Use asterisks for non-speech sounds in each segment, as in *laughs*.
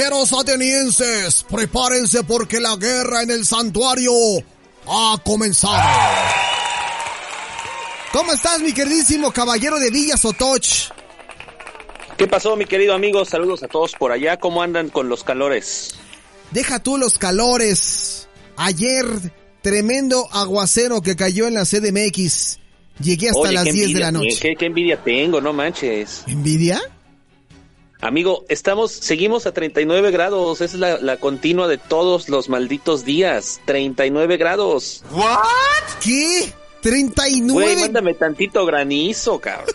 Caballeros atenienses, prepárense porque la guerra en el santuario ha comenzado. ¿Cómo estás, mi queridísimo caballero de Villa Sotoch? ¿Qué pasó, mi querido amigo? Saludos a todos por allá. ¿Cómo andan con los calores? Deja tú los calores. Ayer, tremendo aguacero que cayó en la CDMX. Llegué hasta Oye, las qué 10 de la noche. ¿qué, qué envidia tengo, no manches. ¿Envidia? Amigo, estamos, seguimos a 39 grados. Esa es la, la continua de todos los malditos días. 39 grados. ¿Qué? 39. Güey, mándame tantito granizo, cabrón. *laughs*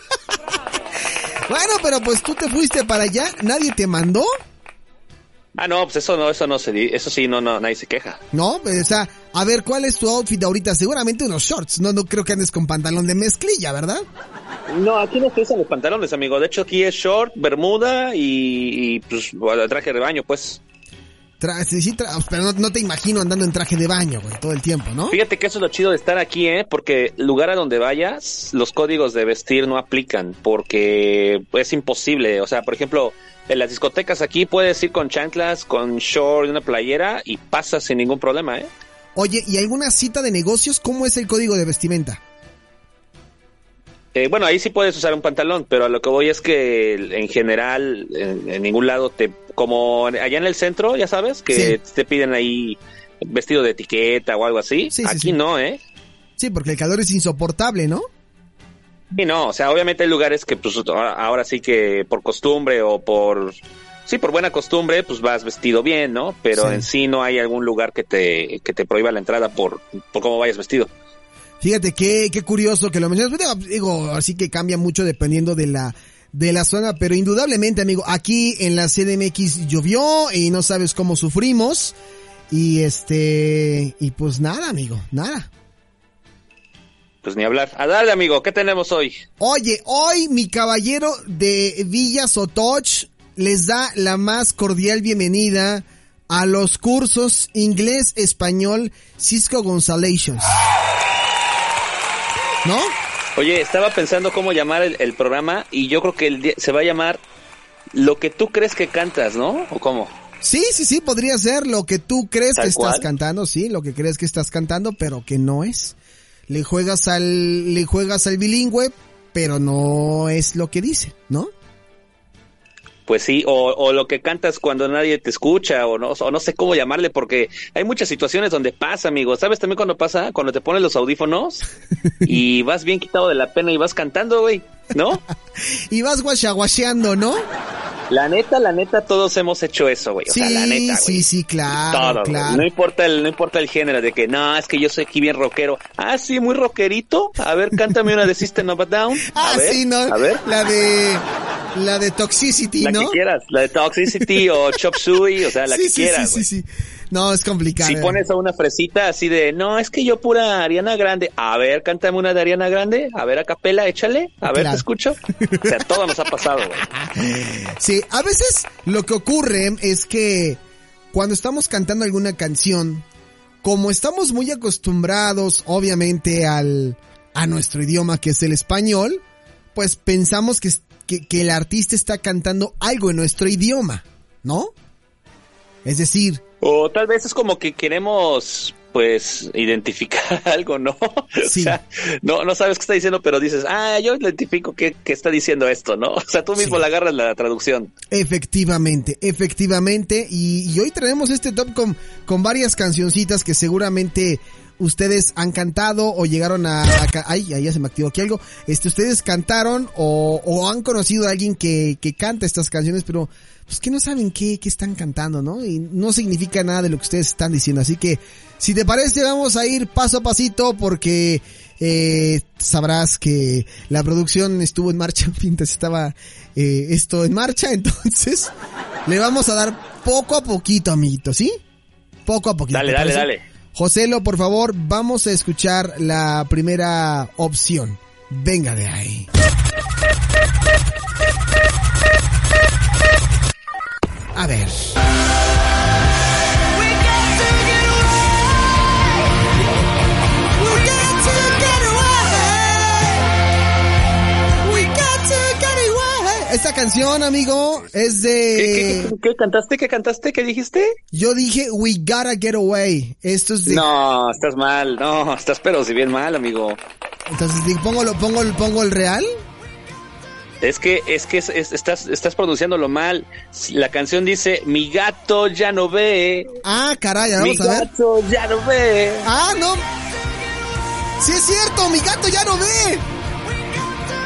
Bueno, pero pues tú te fuiste para allá, nadie te mandó, Ah, no, pues eso no, eso no se eso sí, no, no, nadie se queja. ¿no? O sea, a ver, ¿cuál es tu outfit ahorita? Seguramente unos shorts, no, no creo que andes con pantalón de mezclilla, ¿verdad? No, aquí no se usan los pantalones, amigo. De hecho, aquí es short, bermuda y, y, pues traje de baño, pues. Tra- sí, sí, tra- pero no, no te imagino andando en traje de baño, güey, todo el tiempo, ¿no? Fíjate que eso es lo chido de estar aquí, ¿eh? Porque lugar a donde vayas, los códigos de vestir no aplican, porque es imposible. O sea, por ejemplo, en las discotecas aquí puedes ir con chanclas, con short y una playera y pasas sin ningún problema, ¿eh? Oye, ¿y alguna cita de negocios? ¿Cómo es el código de vestimenta? Eh, bueno, ahí sí puedes usar un pantalón, pero a lo que voy es que en general, en, en ningún lado te, como allá en el centro, ya sabes, que te piden ahí vestido de etiqueta o algo así. Sí, sí, aquí sí. no, ¿eh? Sí, porque el calor es insoportable, ¿no? Sí, no, o sea, obviamente hay lugares que pues ahora ahora sí que por costumbre o por sí, por buena costumbre, pues vas vestido bien, ¿no? Pero Sí. en sí no hay algún lugar que te que te prohíba la entrada por por cómo vayas vestido. Fíjate qué, qué curioso que lo mencionas. Digo, así que cambia mucho dependiendo de la, de la zona, pero indudablemente, amigo, aquí en la CDMX llovió y no sabes cómo sufrimos. Y este, y pues nada, amigo, nada. Pues ni hablar. A darle, amigo, ¿qué tenemos hoy? Oye, hoy mi caballero de Villa Sotoch les da la más cordial bienvenida a los cursos inglés-español Cisco Gonzalations. ¿No? Oye, estaba pensando cómo llamar el, el programa y yo creo que el se va a llamar Lo que tú crees que cantas, ¿no? ¿O cómo? Sí, sí, sí, podría ser lo que tú crees que estás cantando, sí, lo que crees que estás cantando, pero que no es. Le juegas al, le juegas al bilingüe, pero no es lo que dice, ¿no? Pues sí, o, o lo que cantas cuando nadie te escucha, o no, o no sé cómo llamarle, porque hay muchas situaciones donde pasa, amigo. ¿Sabes también cuando pasa? Cuando te pones los audífonos *laughs* y vas bien quitado de la pena y vas cantando, güey, ¿no? *laughs* Y vas guachaguacheando, ¿no? La neta, la neta, todos hemos hecho eso, güey. O sí, sea, la neta, güey. sí, sí, claro, Todo, claro. güey. No importa el, no importa el género de que no, es que yo soy aquí bien rockero. Ah, sí, muy rockerito. A ver, cántame una de System of a Down. *laughs* A Ah, ver, sí, ¿no? A ver. La de, la de Toxicity, La ¿no? que quieras, la de Toxicity o *laughs* Chop Suey, o sea, la sí, que sí, quieras. sí, sí, sí. No, es complicado. Si pones a una fresita así de, no, es que yo pura Ariana Grande. A ver, cántame una de Ariana Grande. A ver, a capela, échale. A ver, Claro. te escucho. O sea, todo nos ha pasado, güey. *laughs* Sí, a veces lo que ocurre es que cuando estamos cantando alguna canción, como estamos muy acostumbrados, obviamente, al, a nuestro idioma que es el español, pues pensamos que, que, que el artista está cantando algo en nuestro idioma, ¿no? Es decir, O tal vez es como que queremos, pues, identificar *laughs* algo, ¿no? Sí. O sea, no, no sabes qué está diciendo, pero dices, ah, yo identifico qué, qué está diciendo esto, ¿no? O sea, tú mismo Sí. le agarras la traducción. Efectivamente, efectivamente. Y, y hoy traemos este top con, con varias cancioncitas que seguramente ustedes han cantado o llegaron a, a ay, ahí ya se me activó aquí algo. Este, ustedes cantaron o, o han conocido a alguien que, que canta estas canciones, pero pues que no saben qué, qué están cantando, ¿no? Y no significa nada de lo que ustedes están diciendo. Así que, si te parece, vamos a ir paso a pasito porque eh, sabrás que la producción estuvo en marcha, *laughs* mientras estaba eh, esto en marcha, entonces le vamos a dar poco a poquito, amiguito, ¿sí? Poco a poquito. Dale, ¿te dale, parece? dale. Joselo, por favor, vamos a escuchar la primera opción. Venga de ahí. A ver. Esta canción, amigo, es ¿Qué, de... qué, qué, qué cantaste? ¿Qué cantaste? ¿Qué dijiste? Yo dije, we gotta get away. Esto es de... No, estás mal. No, estás pero si bien mal, amigo. Entonces, pongo, lo, pongo, pongo el real. Es que, es que es- es- estás, estás pronunciándolo mal. La canción dice, mi gato ya no ve. Ah, caray, Mi vamos a ver. gato ya no ve. Ah, no. Sí es cierto, mi gato ya no ve.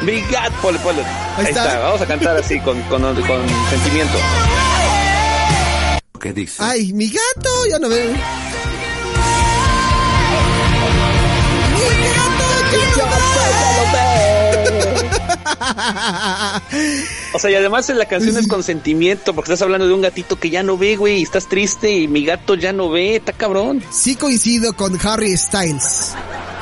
Mi gato, ponle, ponle. Ahí, está. está. vamos a cantar así con, con, con sentimiento. ¿Qué dice? Ay, mi gato ya no ve. Mi O sea, y además la canción es con sentimiento, porque estás hablando de un gatito que ya no ve, güey, y estás triste y mi gato ya no ve, está cabrón. Sí coincido con Harry Styles.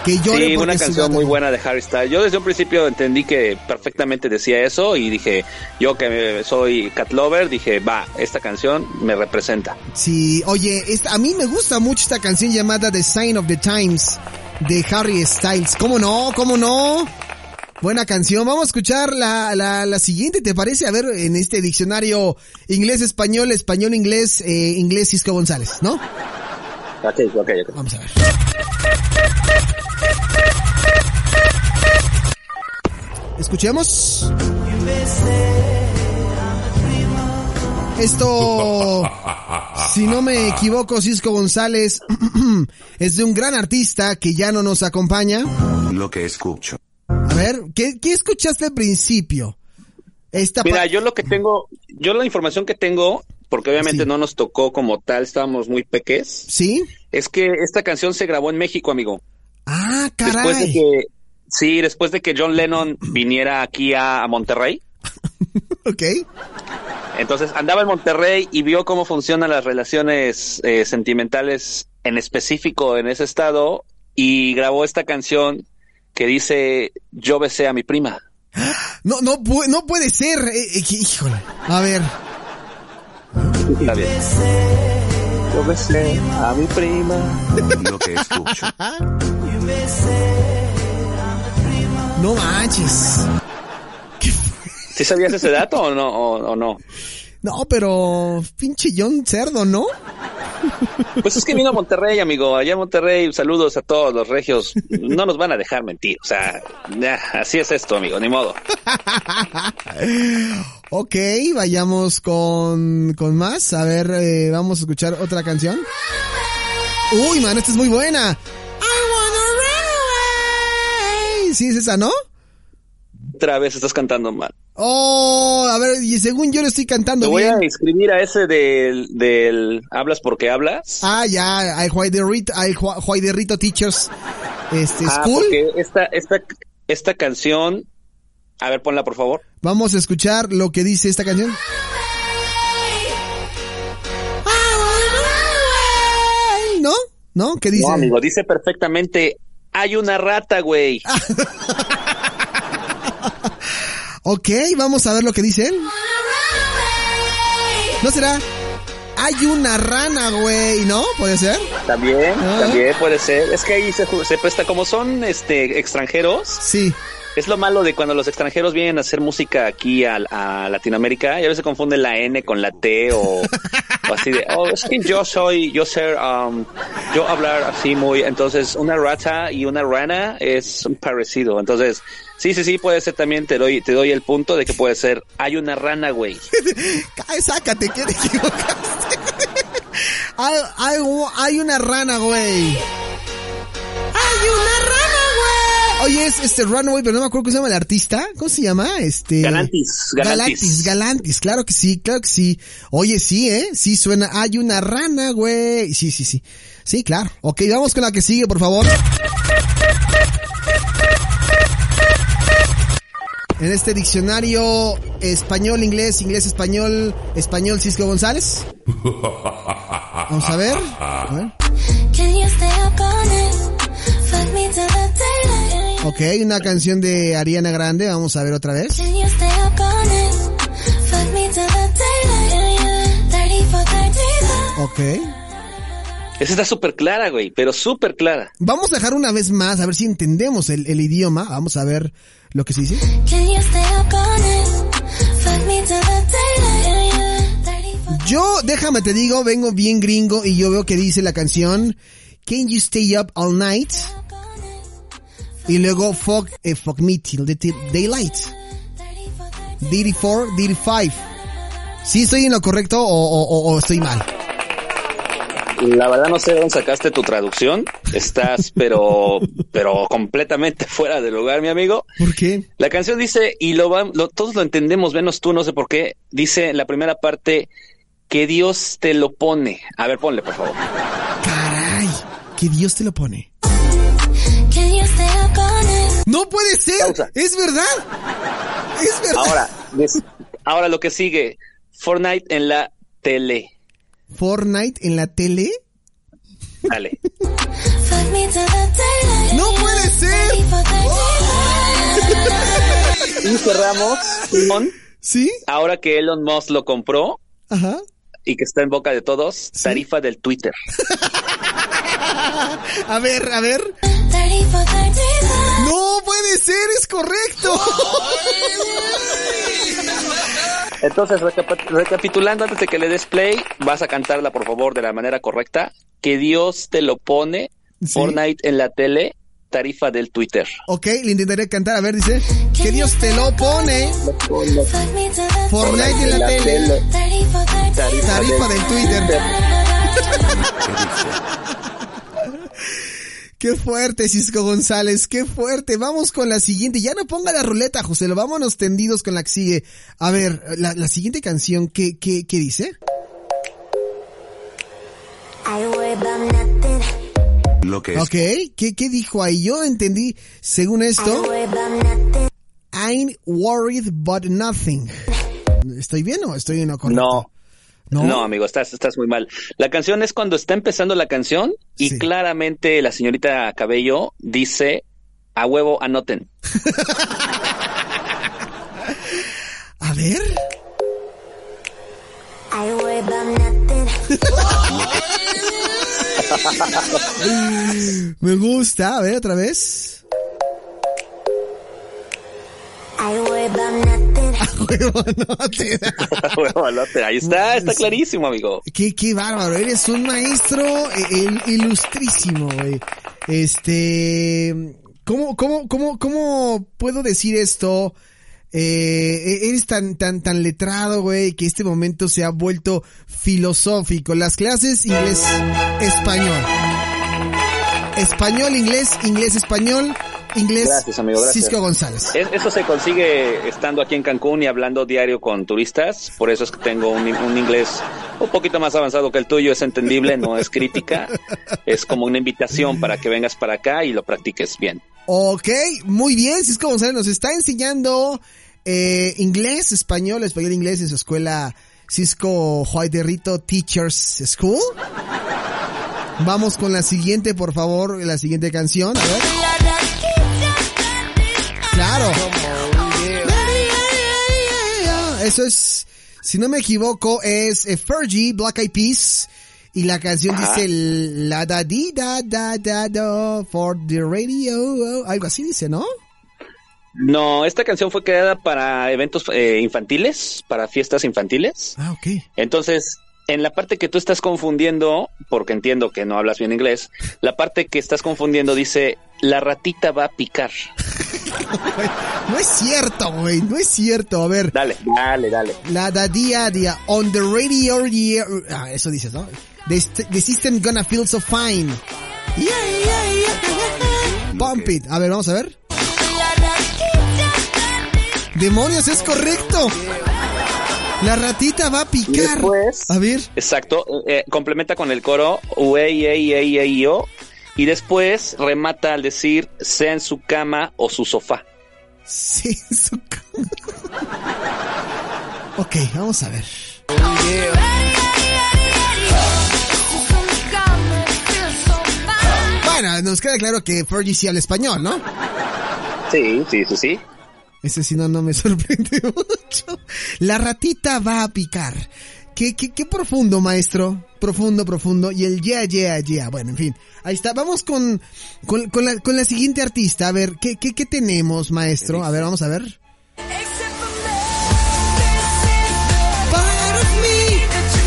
Que llore Sí, una canción muy buena de Harry Styles. Yo desde un principio entendí que perfectamente decía eso y dije, yo que soy cat lover, dije, va, esta canción me representa. Sí, oye, esta- a mí me gusta mucho esta canción llamada The Sign of the Times de Harry Styles. ¿Cómo no? ¿Cómo no? Buena canción. Vamos a escuchar la, la, la siguiente, ¿te parece? A ver, en este diccionario inglés-español, español-inglés, eh, inglés Cisco González, ¿no? Ok, ok, ok. Vamos a ver. Escuchemos. Esto, *laughs* si no me equivoco, Cisco González *clears throat* es de un gran artista que ya no nos acompaña. Lo que escucho. A ver, ¿qué, qué escuchaste al principio? Esta Mira, yo lo que tengo, yo la información que tengo, porque obviamente Sí. no nos tocó como tal, estábamos muy peques, ¿Sí? es que esta canción se grabó en México, amigo. Ah, Después de caray. que, sí, después de que John Lennon viniera aquí a, a Monterrey. *laughs* Ok. Entonces andaba en Monterrey y vio cómo funcionan las relaciones eh, sentimentales en específico en ese estado y grabó esta canción que dice yo besé a mi prima. No, no, pu- no puede ser. Eh, eh, híjole. A ver. Está bien. Yo besé a mi prima. Lo que escucho. *laughs* No manches. ¿Sí sabías ese dato o no? O, o no? No, pero pinche John Cerdo, ¿no? Pues es que vino a Monterrey, amigo. Allá en Monterrey, saludos a todos los regios. No nos van a dejar mentir. O sea, ya, así es esto, amigo, ni modo. Ok, vayamos con, con más. A ver, eh, vamos a escuchar otra canción. Uy, man, esta es muy buena. Sí, es esa, ¿no? Otra vez estás cantando mal. Oh, a ver, y según yo le estoy Te cantando voy bien. a inscribir a ese del, del hablas porque hablas. Ah, ya, al Juaiderrito, al Ju- Juaiderrito Teachers, este, Ah, School. porque esta, esta, esta canción, a ver, ponla por favor. Vamos a escuchar lo que dice esta canción. ¿No? ¿No? ¿Qué dice? No, amigo, dice perfectamente, hay una rata, güey. *laughs* Ok, vamos a ver lo que dice él. ¿No será? Hay una rana, güey, ¿no? ¿Puede ser? También, Ah. también puede ser. Es que ahí se, se presta, como son este extranjeros, Sí. Es lo malo de cuando los extranjeros vienen a hacer música aquí a, a Latinoamérica y a veces confunden la N con la T o, o así de, oh, es que yo soy, yo ser, um, yo hablar así muy, entonces una rata y una rana es un parecido. Entonces, sí, sí, sí, puede ser también, te doy, te doy el punto de que puede ser, hay una rana, güey. *laughs* Sácate, que te equivocaste. *laughs* hay, hay, hay una rana, güey. Hay una. Oye, es este Runaway, pero no me acuerdo cómo se llama el artista. ¿Cómo se llama? Este. Galantis, Galantis. Galantis, Galantis, claro que sí, claro que sí. Oye, sí, ¿eh? Sí suena, hay una rana, güey. Sí, sí, sí. Sí, claro. Ok, vamos con la que sigue, por favor. En este diccionario español, inglés, inglés, español, español, Cisco González. *laughs* Vamos a ver. A ver. Ok, una canción de Ariana Grande. Vamos a ver otra vez. Can you stay up all night? Fuck me till the daylight. 34, 35. Ok. Esa está súper clara, güey, pero súper clara. Vamos a dejar una vez más, a ver si entendemos el, el idioma. Vamos a ver lo que se dice. Can you stay up all night? Fuck me till the daylight. 34, Yo, déjame te digo, vengo bien gringo y yo veo que dice la canción Can you stay up all night? Y luego fuck, eh, fuck me till the daylight. 34, Diddy 4, Diddy 5. ¿Sí estoy en lo correcto o, o- o- estoy mal? La verdad no sé de dónde sacaste tu traducción. Estás, *laughs* pero, pero completamente fuera de lugar, mi amigo. ¿Por qué? La canción dice, y lo, va- lo- todos lo entendemos, menos tú, no sé por qué. Dice la primera parte, que Dios te lo pone. A ver, ponle, por favor. Caray, que Dios te lo pone. No puede ser, Pausa. es verdad. Es verdad. Ahora, des- ahora lo que sigue, Fortnite en la tele. Fortnite en la tele. Dale. No puede ser. 34, 35. Y cerramos con, ¿Sí? ahora que Elon Musk lo compró Ajá. y que está en boca de todos, tarifa del Twitter. *laughs* A ver, a ver. 34, 35. No puede ser, es correcto. *laughs* Entonces, recapitulando antes de que le des play, vas a cantarla por favor de la manera correcta. Que Dios te lo pone. Sí. Fortnite en la tele, tarifa del Twitter. Ok, le intentaré cantar. A ver, dice. Que Dios te lo pone. Fortnite en la tele. 34, 35. Tarifa del Twitter. *laughs* Qué fuerte, Cisco González, qué fuerte. Vamos con la siguiente. Ya no ponga la ruleta, José, lo vámonos tendidos con la que sigue. A ver, la, la siguiente canción, ¿qué, qué, qué dice? I about. Lo que es Ok, ¿qué, qué dijo ahí? Yo entendí, según I esto, about nothing. I'm worried but nothing. ¿Estoy bien o estoy en lo correcto? No. No. No, amigo, estás, estás muy mal. La canción es cuando está empezando la canción y Sí. claramente la señorita Cabello dice a huevo anoten. *laughs* A ver. *laughs* Me gusta. A ver, otra vez. I *laughs* *laughs* Ahí está, está clarísimo, amigo. Qué, qué bárbaro, eres un maestro eh, il- ilustrísimo, güey. Este, ¿cómo, cómo, cómo, cómo puedo decir esto? Eh, eres tan, tan, tan letrado, güey, que este momento se ha vuelto filosófico. Las clases inglés, español. Español, inglés, inglés, español. Inglés Gracias, amigo, gracias. Cisco González. Es- Eso se consigue estando aquí en Cancún y hablando diario con turistas. Por eso es que tengo un, un inglés un poquito más avanzado que el tuyo. Es entendible, no es crítica. Es como una invitación para que vengas para acá y lo practiques bien. Ok, muy bien, Cisco González nos está enseñando eh, inglés, español, español, inglés en su escuela Cisco Juárez de Rito Teachers School. Vamos con la siguiente, por favor, la siguiente canción. A ver. Claro. Eso es, si no me equivoco, es eh, Fergie, Black Eyed Peas. Y la canción Ajá. dice la da di da da da da for the radio. Algo así dice, ¿no? No, esta canción fue creada para eventos eh, infantiles, para fiestas infantiles. Ah, ok. Entonces, en la parte que tú estás confundiendo, porque entiendo que no hablas bien inglés, la parte que estás confundiendo dice, la ratita va a picar. No es cierto, güey, no es cierto. A ver, Dale, dale, dale. la da día día on the radio yeah. Ah, eso dices, ¿no? The, the system gonna feel so fine. Yeah, yeah, yeah. Pump it. A ver, vamos a ver. Demonios, es correcto. La ratita va a picar. después- A ver. Exacto, eh, complementa con el coro, uey, ey, ey, ey, yo, y después remata al decir, sea en su cama o su sofá. Sí, su cama. *laughs* Ok, vamos a ver. Bueno, nos queda claro que Fergie sí habla español, ¿no? Sí, sí, sí, sí. Ese sí no, no me *laughs* sorprende mucho. La ratita va a picar. Qué, qué, qué profundo, maestro. Profundo, profundo. Y el yeah, yeah, yeah. Bueno, en fin. Ahí está. Vamos con, con, con la, con la siguiente artista. A ver, ¿qué, qué, qué tenemos, maestro? A ver, vamos a ver.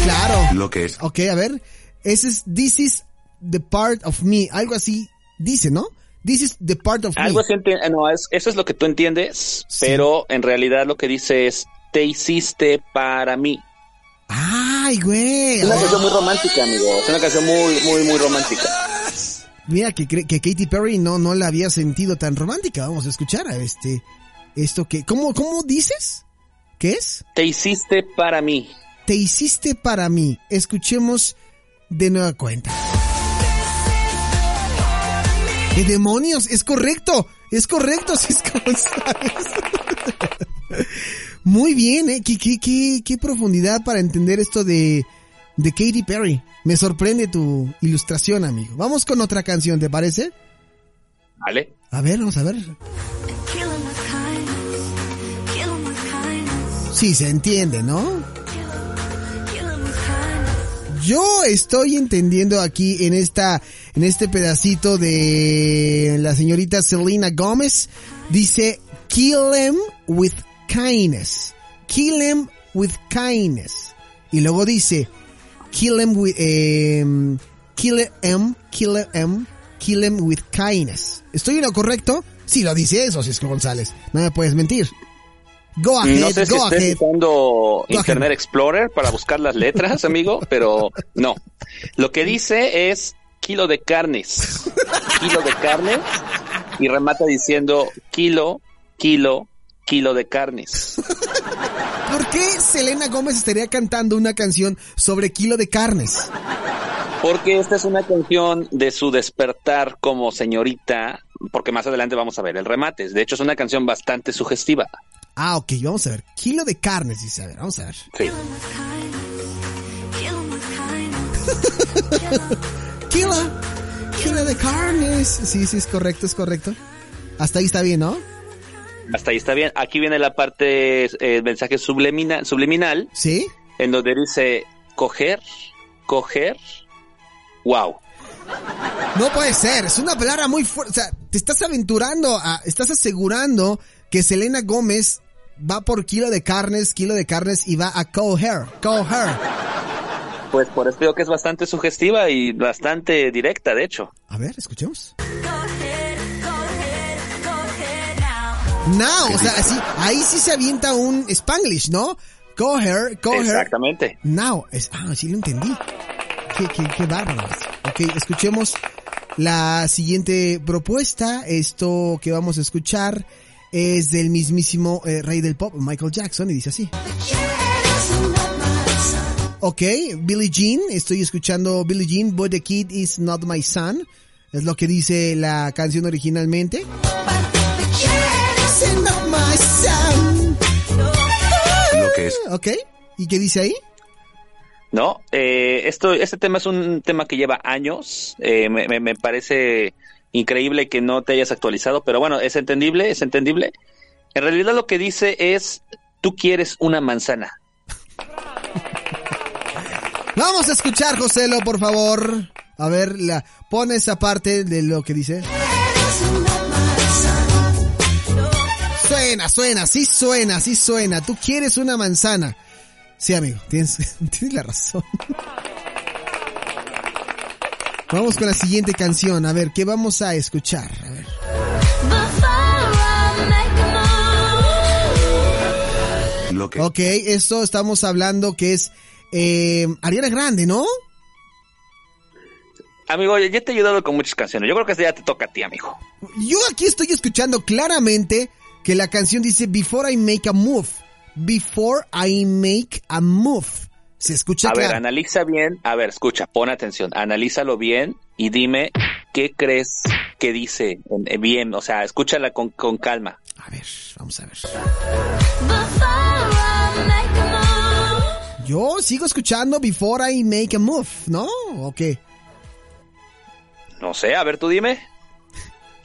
Claro. Lo que es Ok, a ver. Ese es This is the part of me. Algo así dice, ¿no? This is the part of Algo me. así, no, es- eso es lo que tú entiendes, Sí. pero en realidad lo que dice es, te hiciste para mí. Ay, güey. Es una canción muy romántica, amigo. Es una canción muy, muy, muy romántica. Mira que Katy Perry no, no la había sentido tan romántica. Vamos a escuchar a este, esto que, ¿cómo, cómo dices? ¿Qué es? Te hiciste para mí. Te hiciste para mí. Escuchemos de nueva cuenta. ¿Qué demonios? Es correcto. Es correcto, Cisco González. *laughs* Muy bien, ¿eh? ¿Qué, qué, qué, qué profundidad para entender esto de, de Katy Perry. Me sorprende tu ilustración, amigo. Vamos con otra canción, ¿te parece? ¿Vale? A ver, vamos a ver. Sí, se entiende, ¿no? Yo estoy entendiendo aquí en esta, en este pedacito de la señorita Selena Gómez, dice, kill them with kindness. Kill them with kindness. Y luego dice, kill them with, em, kill them, kill them, kill them with kindness. ¿Estoy en lo correcto? Sí, lo dice eso, Cisco González. No me puedes mentir. Go ahead, No sé si go estés ahead. usando ahead. Internet Explorer para buscar las letras, *laughs* amigo, pero no. Lo que dice es kilo de carnes. Kilo de carne y remata diciendo kilo, kilo, kilo de carnes. ¿Por qué Selena Gómez estaría cantando una canción sobre kilo de carnes? Porque esta es una canción de su despertar como señorita, porque más adelante vamos a ver el remate. De hecho, es una canción bastante sugestiva. Ah, ok, vamos a ver. Kilo de carnes, dice. A ver, vamos a ver. Sí. *laughs* Kilo, kilo de carnes. Sí, sí, es correcto, es correcto. Hasta ahí está bien, ¿no? Hasta ahí está bien. Aquí viene la parte, eh, mensaje sublimina- subliminal, Sí. en donde dice coger, coger, wow. No puede ser, es una palabra muy fuerte. O sea, te estás aventurando, a, estás asegurando que Selena Gómez va por kilo de carnes, kilo de carnes y va a coger, coger. Pues por eso digo que es bastante sugestiva y bastante directa, de hecho. A ver, escuchemos. Now, o sea, así, ahí sí se avienta un Spanglish, ¿no? Coger, coger. Exactamente. Now, es, ah, sí lo entendí. Qué, qué, qué bárbaro. Ok, escuchemos La siguiente propuesta, esto que vamos a escuchar, es del mismísimo eh, rey del pop, Michael Jackson, y dice así. Ok, Billie Jean, estoy escuchando Billie Jean, But the Kid is not my son. Es lo que dice la canción originalmente. Lo que es Ok, ¿y qué dice ahí? No, eh, esto, este tema es un tema que lleva años. Eh, me, me- me parece increíble que no te hayas actualizado, pero bueno, es entendible, es entendible. En realidad lo que dice es, tú quieres una manzana. *laughs* Vamos a escuchar, Joselo, por favor. A ver, la, pon esa parte de lo que dice. Suena, suena, sí suena, sí suena. Tú quieres una manzana. Sí, amigo, tienes, *laughs* tienes la razón. Vamos con la siguiente canción. A ver, ¿qué vamos a escuchar? A ver. lo que Ok, esto estamos hablando que es eh, Ariana Grande, ¿no? Amigo, ya te he ayudado con muchas canciones. Yo creo que ya te toca a ti, amigo. Yo aquí estoy escuchando claramente que la canción dice Before I make a move. Before I make a move. Se escucha A ver, analiza bien. A ver, escucha, pon atención. Analízalo bien y dime qué crees que dice eh, bien. O sea, escúchala con, con calma. A ver, vamos a ver. Yo sigo escuchando Before I make a move, ¿no? ¿O qué? No sé, a ver, tú dime.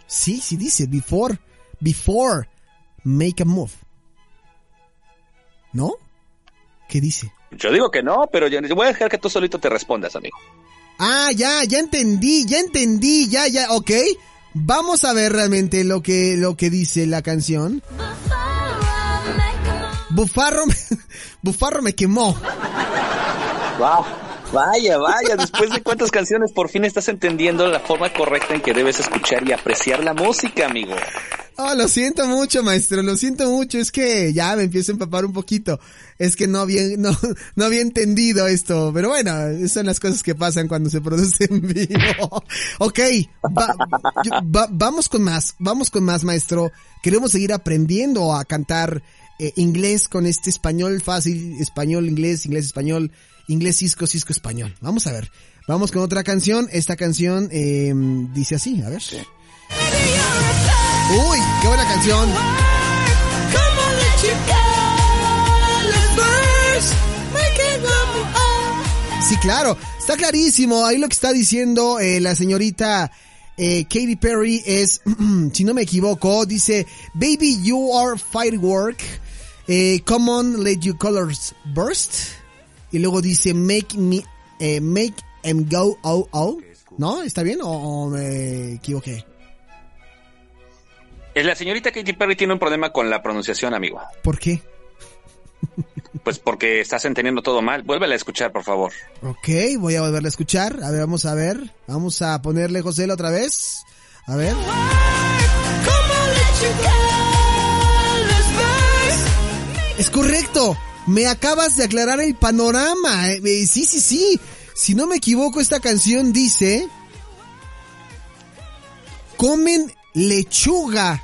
Sí, sí dice Before, Before make a move. ¿No? ¿Qué dice? Yo digo que no, pero yo voy a dejar que tú solito te respondas, amigo. Ah, ya, ya entendí, ya entendí, ya, ya, ok. Vamos a ver realmente lo que, lo que dice la canción. Bufarro, me- *laughs* Bufarro me quemó. Wow. Vaya, vaya, después de cuántas canciones por fin estás entendiendo la forma correcta en que debes escuchar y apreciar la música, amigo. Oh, lo siento mucho, maestro, lo siento mucho. Es que ya me empiezo a empapar un poquito. Es que no había, no, no había entendido esto. Pero bueno, son las cosas que pasan cuando se produce en vivo. *laughs* Ok, va- vamos con más, vamos con más, maestro. Queremos seguir aprendiendo a cantar eh, inglés con este español fácil, español, inglés, inglés, español, inglés, cisco, cisco, español. Vamos a ver. Vamos con otra canción. Esta canción eh, dice así, a ver. Uy, qué buena canción. Sí, claro, está clarísimo. Ahí lo que está diciendo eh, la señorita eh, Katy Perry es, *clears throat* si no me equivoco, dice, Baby, you are firework. Eh, come on, let your colors burst. Y luego dice, make me, eh, make em go, oh, oh. ¿No? ¿Está bien o, o me equivoqué? Eh, La señorita Katy Perry tiene un problema con la pronunciación, amigo. ¿Por qué? Pues porque estás entendiendo todo mal. Vuélvela a escuchar, por favor. Ok, voy a volverle a escuchar. A ver, vamos a ver. Vamos a ponerle José otra vez. A ver. Es correcto. Me acabas de aclarar el panorama. Eh, eh, sí, sí, sí. Si no me equivoco, esta canción dice... Comen lechuga.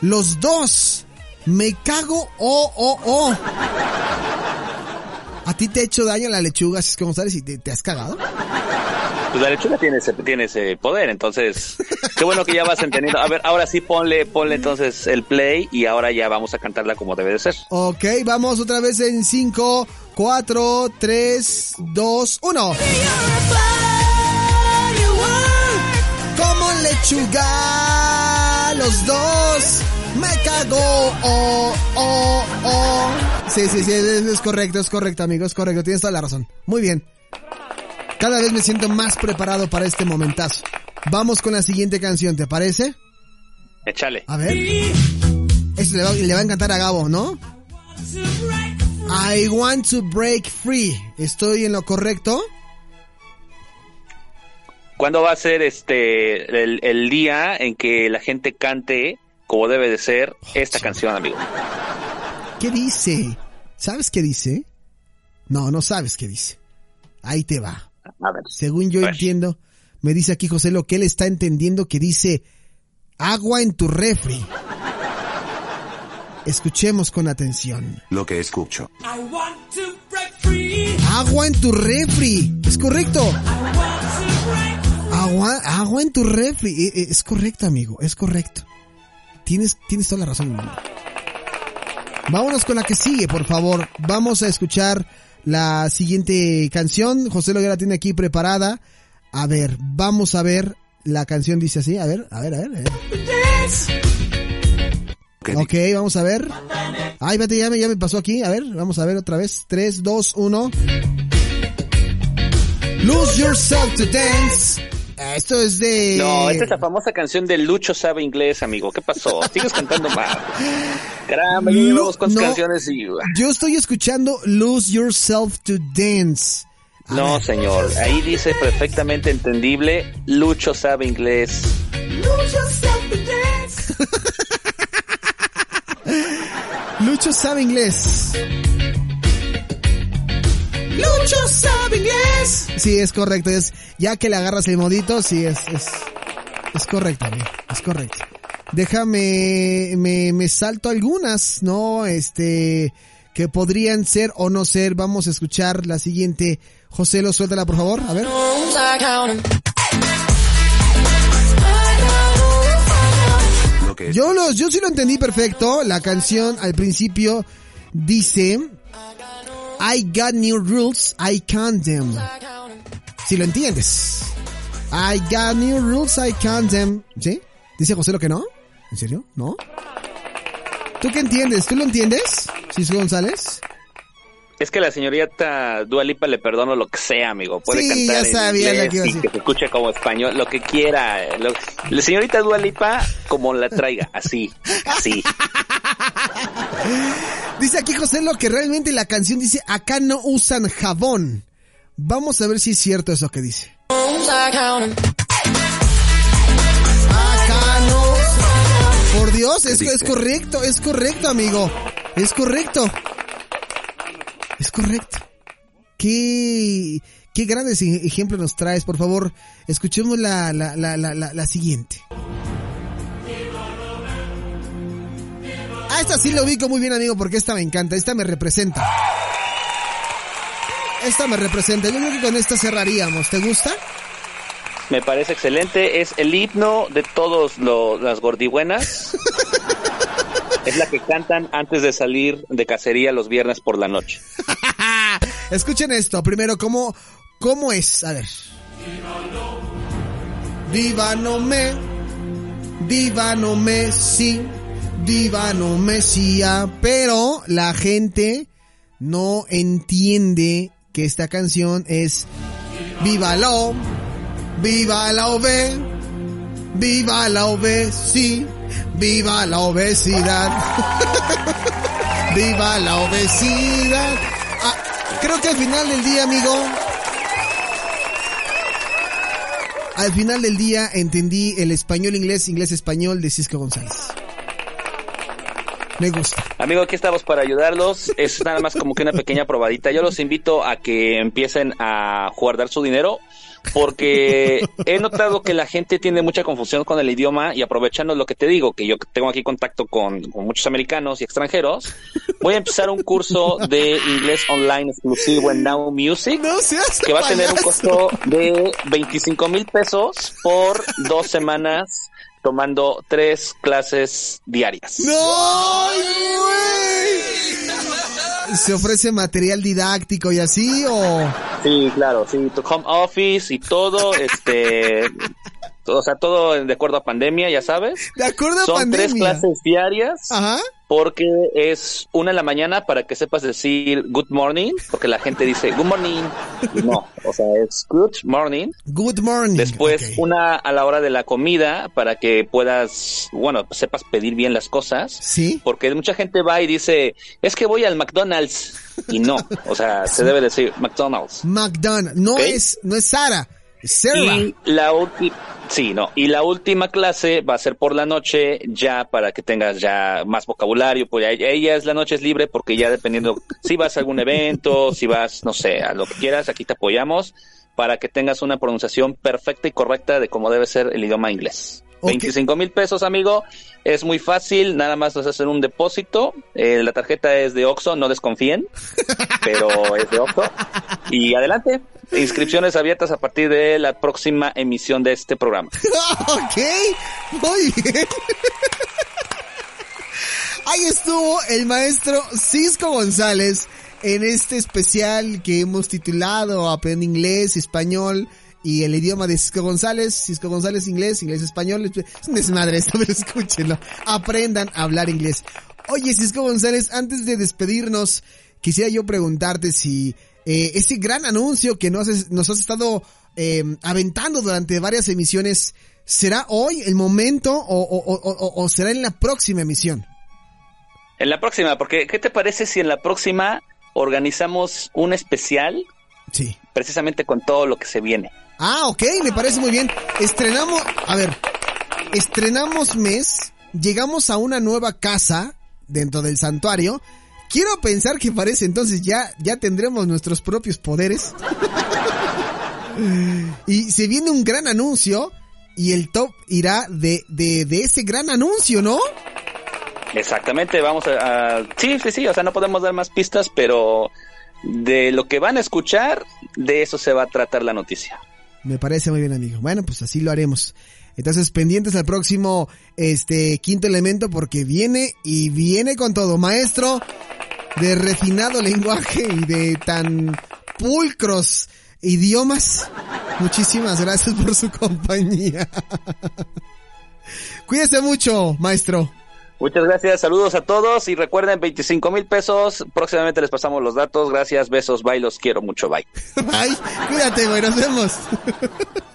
Los dos. Me cago, oh, oh, oh. ¿A ti te ha hecho daño la lechuga, si es como sabes, y te, te has cagado? Pues la lechuga tiene ese, tiene ese poder, entonces, qué bueno que ya vas entendiendo. A ver, ahora sí ponle, ponle entonces el play y ahora ya vamos a cantarla como debe de ser. Ok, vamos otra vez en 5, 4, 3, 2, 1. Como lechuga, los dos. Me cago, oh, oh, oh. Sí, sí, sí, es, es correcto, es correcto, amigo, es correcto, tienes toda la razón. Muy bien. Cada vez me siento más preparado para este momentazo. Vamos con la siguiente canción, ¿te parece? Échale. A ver. Le va, le va a encantar a Gabo, ¿no? I want to break free. ¿Estoy en lo correcto? ¿Cuándo va a ser este el, el día en que la gente cante como debe de ser esta canción, amigo? ¿Qué dice? ¿Sabes qué dice? No, no sabes qué dice. Ahí te va. A ver. Según yo A ver. entiendo, Me dice aquí José lo que él está entendiendo que dice agua en tu refri. Escuchemos con atención. Lo que escucho. Agua en tu refri. Es correcto. Agua, agua en tu refri. Eh, eh, Es correcto, amigo. Es correcto. Tienes, tienes toda la razón. Vámonos con la que sigue, por favor. Vamos a escuchar la siguiente canción. José lo ya la tiene aquí preparada. A ver, vamos a ver. La canción dice así. A ver, a ver, a ver. a ver. ¿Qué Ok, vamos a ver. Ay, vete, ya me, ya me pasó aquí. A ver, vamos a ver otra vez. 3, 2, 1. Lose yourself to dance. Ah, Esto es de... No, esta es la famosa canción de Lucho sabe inglés, amigo. ¿Qué pasó? Sigues cantando mal. Caramba, Lu- llevamos con no. canciones y... Yo estoy escuchando Lose yourself to dance. A No, ver. señor. Ahí dice perfectamente entendible. Lucho sabe inglés. Lucho sabe inglés. *laughs* Lucho sabe inglés. Sí, es correcto. Es, ya que le agarras el modito, sí, es, es, es correcto, amigo. Es correcto. Déjame, me, me salto algunas, ¿no? Este, que podrían ser o no ser. Vamos a escuchar la siguiente. José, lo suéltala, por favor. A ver. Yo lo, yo sí lo entendí perfecto. La canción al principio dice I got new rules, I can't them. Si lo entiendes. I got new rules, I can't them. ¿Sí? Dice José lo que no. ¿En serio? ¿No? ¿Tú qué entiendes? ¿Tú lo entiendes? Cisco González. Es que la señorita Dualipa le perdono lo que sea, amigo. Puede Sí, cantar ya en sabía lo inglés que que se escuche como español, lo que quiera. Lo- la señorita Dualipa, como la traiga, así, así. *laughs* Dice aquí José lo que realmente la canción dice acá no usan jabón. Vamos a ver si es cierto eso que dice. Acá no. Por Dios, es, es correcto, es correcto, amigo. Es correcto. Es correcto. Qué, qué grandes ejemplos nos traes, por favor. Escuchemos la, la, la, la, la siguiente. Ah, esta sí lo ubico muy bien, amigo, porque esta me encanta. Esta me representa. Esta me representa. Yo creo que con esta cerraríamos. ¿Te gusta? Me parece excelente. Es el himno de todos lo- las gordibuenas. *laughs* es la que cantan antes de salir de cacería los viernes por la noche. *laughs* Escuchen esto. Primero, ¿cómo, cómo es? A ver. Viva no me, viva no me, sí, viva no me, sí, ah. pero la gente no entiende que esta canción es Viva la O, viva la OB, viva la OB, sí, viva la obesidad. *laughs* Viva la obesidad. Ah, creo que al final del día, amigo. Al final del día entendí el español inglés, inglés español de Cisco González. Me gusta. Amigo, aquí estamos para ayudarlos. Es nada más como que una pequeña probadita. Yo los invito a que empiecen a guardar su dinero porque he notado que la gente tiene mucha confusión con el idioma y aprovechando lo que te digo, que yo tengo aquí contacto con, con muchos americanos y extranjeros, voy a empezar un curso de inglés online exclusivo en Now Music No que va a tener un costo de 25 mil pesos por dos semanas tomando tres clases diarias. ¡No, güey! ¿Se ofrece material didáctico y así o...? Sí, claro, sí, tu home office y todo, este, o sea, todo de acuerdo a pandemia, ya sabes. De acuerdo a Son pandemia. tres clases diarias Ajá. porque es una en la mañana para que sepas decir good morning, porque la gente dice good morning. No, o sea, es good morning. Good morning. Después una a la hora de la comida para que puedas, bueno, sepas pedir bien las cosas. Sí. Porque mucha gente va y dice, es que voy al McDonald's. Y no, o sea, se debe decir McDonald's. McDonald's. No es, no es Sara. Y la última, sí, no, y la última clase va a ser por la noche ya para que tengas ya más vocabulario, pues ella es la noche es libre porque ya dependiendo si vas a algún evento, si vas, no sé, a lo que quieras, aquí te apoyamos, para que tengas una pronunciación perfecta y correcta de cómo debe ser el idioma inglés. Ok. 25 mil pesos, amigo. Es muy fácil, nada más vas a hacer un depósito. Eh, la tarjeta es de Oxxo, no desconfíen, *laughs* pero es de Oxxo. Y adelante, inscripciones abiertas a partir de la próxima emisión de este programa. *laughs* ok, muy bien. Ahí estuvo el maestro Cisco González en este especial que hemos titulado Aprende Inglés, Español y el idioma de Cisco González. Cisco González inglés, inglés español. Es un desmadre esto, *laughs* pero escúchenlo. Aprendan a hablar inglés. Oye, Cisco González, antes de despedirnos, quisiera yo preguntarte si eh, ese gran anuncio que nos, has- nos has estado eh, aventando durante varias emisiones, ¿será hoy el momento o, o- o- o- o será en la próxima emisión? En la próxima, porque ¿qué te parece si en la próxima organizamos un especial Sí. precisamente con todo lo que se viene? Ah, ok, me parece muy bien. Estrenamos, a ver, estrenamos mes, llegamos a una nueva casa dentro del santuario. Quiero pensar que parece entonces ya, ya tendremos nuestros propios poderes. y se viene un gran anuncio y el top irá de, de, de ese gran anuncio, ¿no? Exactamente, vamos a, a- Sí, sí, sí, o sea, no podemos dar más pistas, pero de lo que van a escuchar, de eso se va a tratar la noticia. Me parece muy bien, amigo. Bueno, pues así lo haremos. Entonces, pendientes al próximo, este, quinto elemento, porque viene y viene con todo. Maestro de refinado lenguaje y de tan pulcros idiomas. Muchísimas gracias por su compañía. *laughs* Cuídese mucho, maestro. Muchas gracias, saludos a todos y recuerden 25 mil pesos, próximamente les pasamos los datos, gracias, besos, bye, los quiero mucho, bye. *laughs* Bye. Cuídate, güey. Nos vemos. *laughs*